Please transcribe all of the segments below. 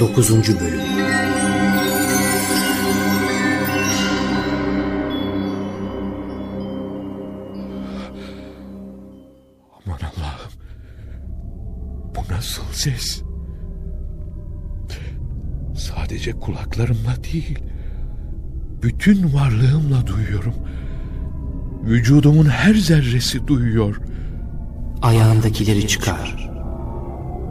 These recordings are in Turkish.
9. Bölüm Aman Allah'ım. Bu nasıl ses? Sadece kulaklarımla değil, bütün varlığımla duyuyorum. Vücudumun her zerresi duyuyor. Ayağındakileri çıkar.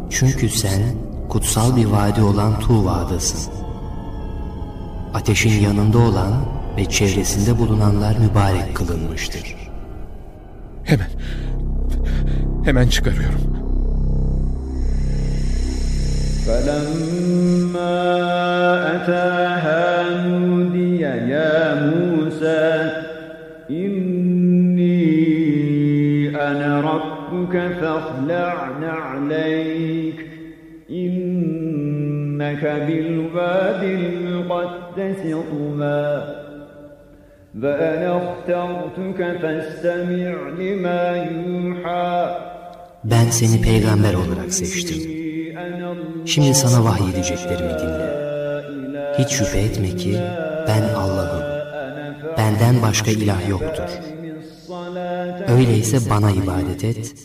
Çünkü sen kutsal bir vadi olan Tuva'dasın. Ateşin yanında olan ve çevresinde bulunanlar mübarek kılınmıştır. Hemen, hemen çıkarıyorum. فلما أتاها نودي يا موسى إني أنا ربك فاخلع نعليك İnneke bil vadil mukaddesi tuma ve ene ihtartuke festemi' lima yuha Ben seni peygamber olarak seçtim. Şimdi sana vahyedeceklerimi dinle. Hiç şüphe etme ki ben Allah'ım. Benden başka ilah yoktur. Öyleyse bana ibadet et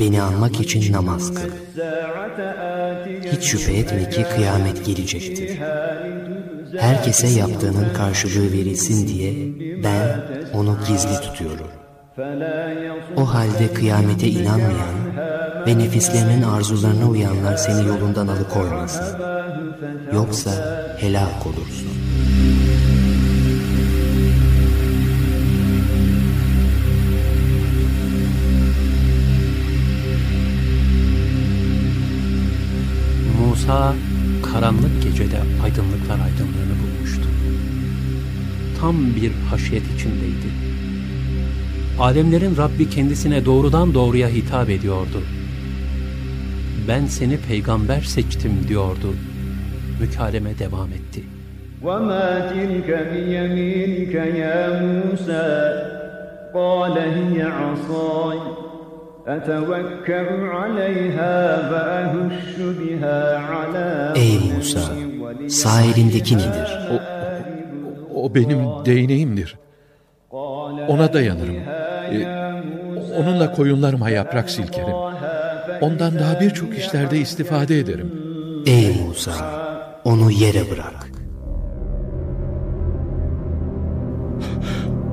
beni anmak için namaz kıl. Hiç şüphe etme ki kıyamet gelecektir. Herkese yaptığının karşılığı verilsin diye ben onu gizli tutuyorum. O halde kıyamete inanmayan ve nefislerinin arzularına uyanlar seni yolundan alıkoymasın. Yoksa helak olursun. Musa karanlık gecede aydınlıklar aydınlığını bulmuştu. Tam bir haşiyet içindeydi. Alemlerin Rabbi kendisine doğrudan doğruya hitap ediyordu. Ben seni peygamber seçtim diyordu. Mükaleme devam etti. وما تلك بيمينك يا موسى قال هي عصاي Ey Musa! Sağ elindeki nedir? O, o benim değneğimdir. Ona dayanırım. Ee, onunla koyunlarıma yaprak silkerim. Ondan daha birçok işlerde istifade ederim. Ey Musa! Onu yere bırak.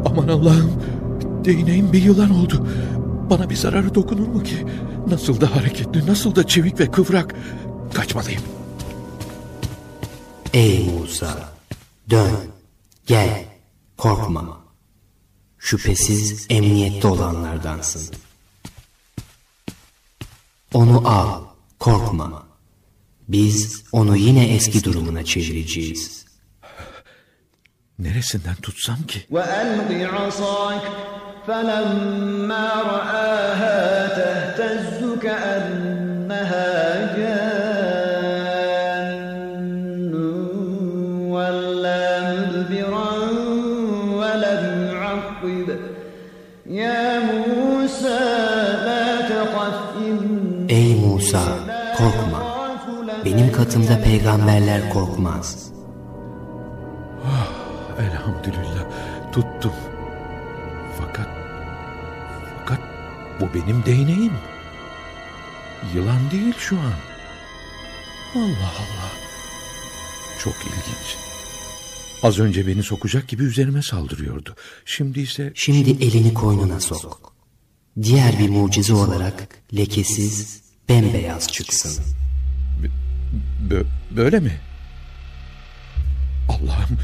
Aman Allah'ım, değneğim bir yılan oldu. Bana bir zararı dokunur mu ki? Nasıl da hareketli, nasıl da çevik ve kıvrak. Kaçmalıyım. Ey Musa! Dön, gel, korkma. Şüphesiz emniyette olanlardansın. Onu al, korkma. Biz onu yine eski durumuna çevireceğiz. Neresinden tutsam ki? فلما رآها تهتز كأنها جان ولا مدبرا ولم يعقب يا موسى لا تخف إني موسى كوكما Benim katımda peygamberler korkmaz. Oh, elhamdülillah tuttum. Bu benim değneğim. Yılan değil şu an. Allah Allah. Çok ilginç. Az önce beni sokacak gibi üzerime saldırıyordu. Şimdi ise Şimdi elini koynuna sok. Diğer bir mucize olarak lekesiz, bembeyaz çıksın. bö- böyle mi? Allah'ım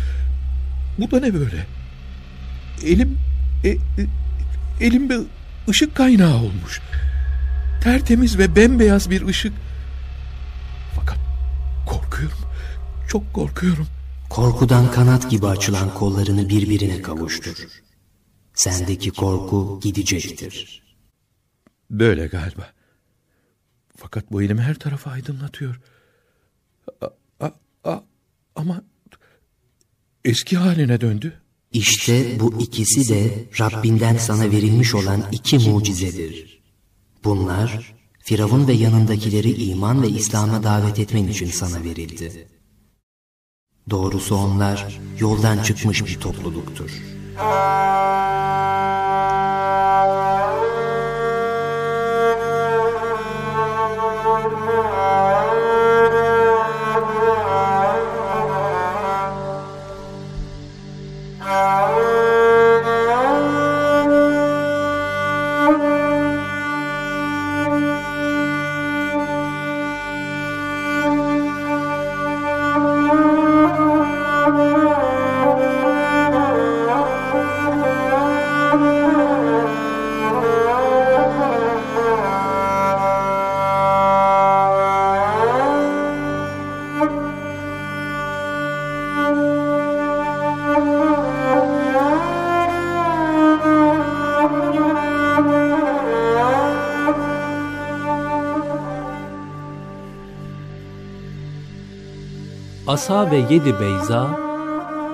bu da ne böyle? Elim e, e, elim bir ışık kaynağı olmuş. Tertemiz ve bembeyaz bir ışık. Fakat korkuyorum. Çok korkuyorum. Korkudan kanat gibi açılan kollarını birbirine kavuştur. Sendeki korku gidecektir. Böyle galiba. Fakat bu elimi her tarafa aydınlatıyor. A- a- a- ama eski haline döndü. İşte bu ikisi de Rabbinden sana verilmiş olan iki mucizedir. Bunlar Firavun ve yanındakileri iman ve İslam'a davet etmen için sana verildi. Doğrusu onlar yoldan çıkmış bir topluluktur. Asa ve yedi beyza,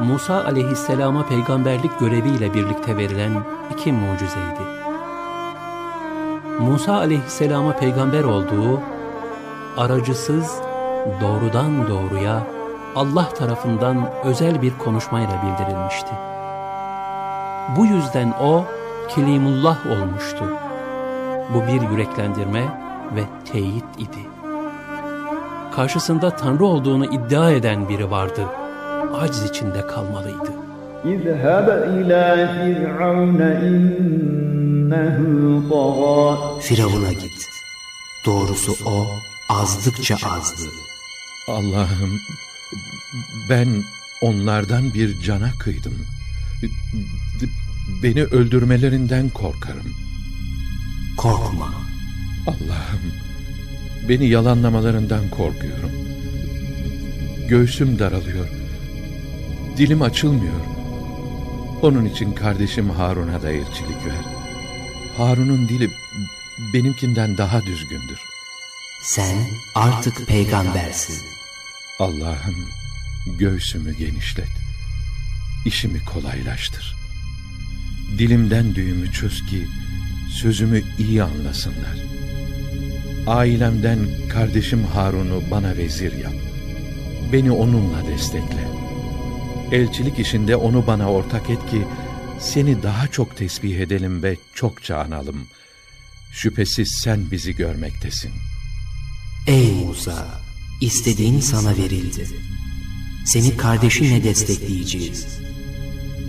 Musa aleyhisselama peygamberlik göreviyle birlikte verilen iki mucizeydi. Musa aleyhisselama peygamber olduğu, aracısız, doğrudan doğruya Allah tarafından özel bir konuşmayla bildirilmişti. Bu yüzden o, Kilimullah olmuştu. Bu bir yüreklendirme ve teyit idi karşısında Tanrı olduğunu iddia eden biri vardı. Aciz içinde kalmalıydı. İzheb ila fir'aune innehu tagâ. Firavuna git. Doğrusu o azdıkça azdı. Allah'ım ben onlardan bir cana kıydım. Beni öldürmelerinden korkarım. Korkma. Allah'ım beni yalanlamalarından korkuyorum. Göğsüm daralıyor. Dilim açılmıyor. Onun için kardeşim Harun'a da elçilik ver. Harun'un dili benimkinden daha düzgündür. Sen artık peygambersin. Allah'ım göğsümü genişlet. İşimi kolaylaştır. Dilimden düğümü çöz ki sözümü iyi anlasınlar. Ailemden kardeşim Harun'u bana vezir yap. Beni onunla destekle. Elçilik işinde onu bana ortak et ki seni daha çok tesbih edelim ve çokça analım. Şüphesiz sen bizi görmektesin. Ey Musa! istediğin sana verildi. Seni kardeşinle destekleyeceğiz.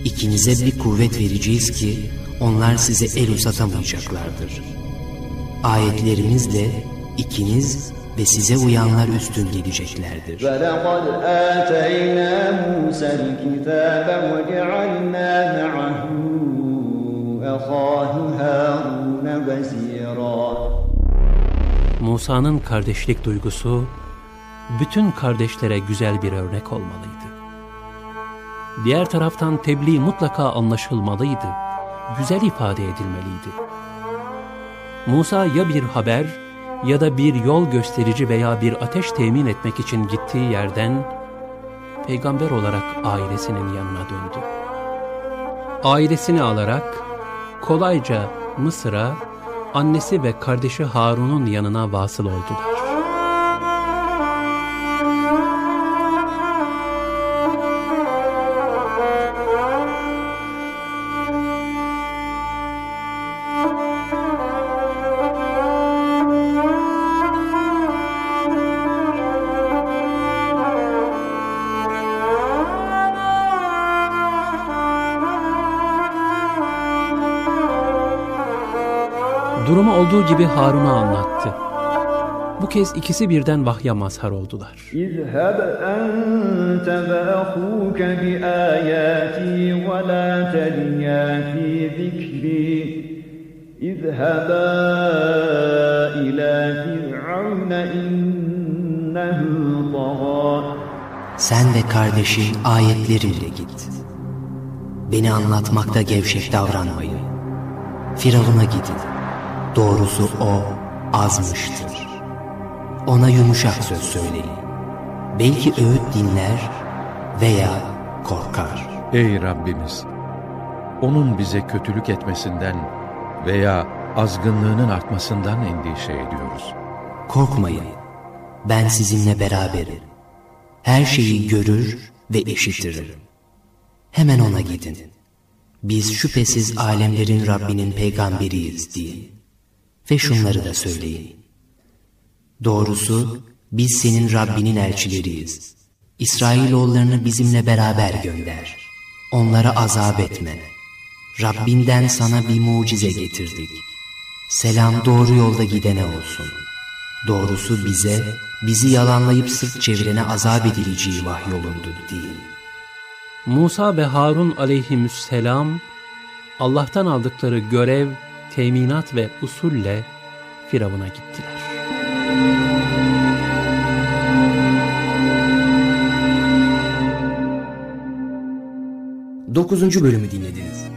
İkinize bir kuvvet vereceğiz ki onlar size el uzatamayacaklardır. Ayetlerimizle ikiniz ve size uyanlar üstün geleceklerdir. فلقد آتينا موسى الكتاب وجعلنا معه أخاه هارون وزيرا Musa'nın kardeşlik duygusu bütün kardeşlere güzel bir örnek olmalıydı. Diğer taraftan tebliğ mutlaka anlaşılmalıydı, güzel ifade edilmeliydi. Musa ya bir haber ya da bir yol gösterici veya bir ateş temin etmek için gittiği yerden peygamber olarak ailesinin yanına döndü. Ailesini alarak kolayca Mısır'a annesi ve kardeşi Harun'un yanına vasıl oldular. Durumu olduğu gibi Harun'a anlattı. Bu kez ikisi birden vahya mazhar oldular. İzheb ente ve ahuke bi ayati ve la teliya fi zikri. İzheba ila fir'aune innehu tagâ. Sen ve kardeşin ayetlerimle git. Beni anlatmakta gevşek davranmayın. Firavun'a gidin. Doğrusu o azmıştır. Ona yumuşak söz söyleyin. Belki öğüt dinler veya korkar. Ey Rabbimiz! Onun bize kötülük etmesinden veya azgınlığının artmasından endişe ediyoruz. Korkmayın, ben sizinle beraberim. Her şeyi görür ve işitirim. Hemen ona gidin. Biz şüphesiz alemlerin Rabbinin peygamberiyiz deyin. Ve şunları da söyleyin. Doğrusu biz senin Rabbinin elçileriyiz. İsrailoğullarını bizimle beraber gönder. Onlara azap etme. Rabbinden sana bir mucize getirdik. Selam doğru yolda gidene olsun. Doğrusu bize, bizi yalanlayıp sırt çevirene azap edileceği vahyolundu deyin. Musa ve Harun aleyhisselam Allah'tan aldıkları görev, teminat ve usulle Firavun'a gittiler. Dokuzuncu bölümü dinlediniz.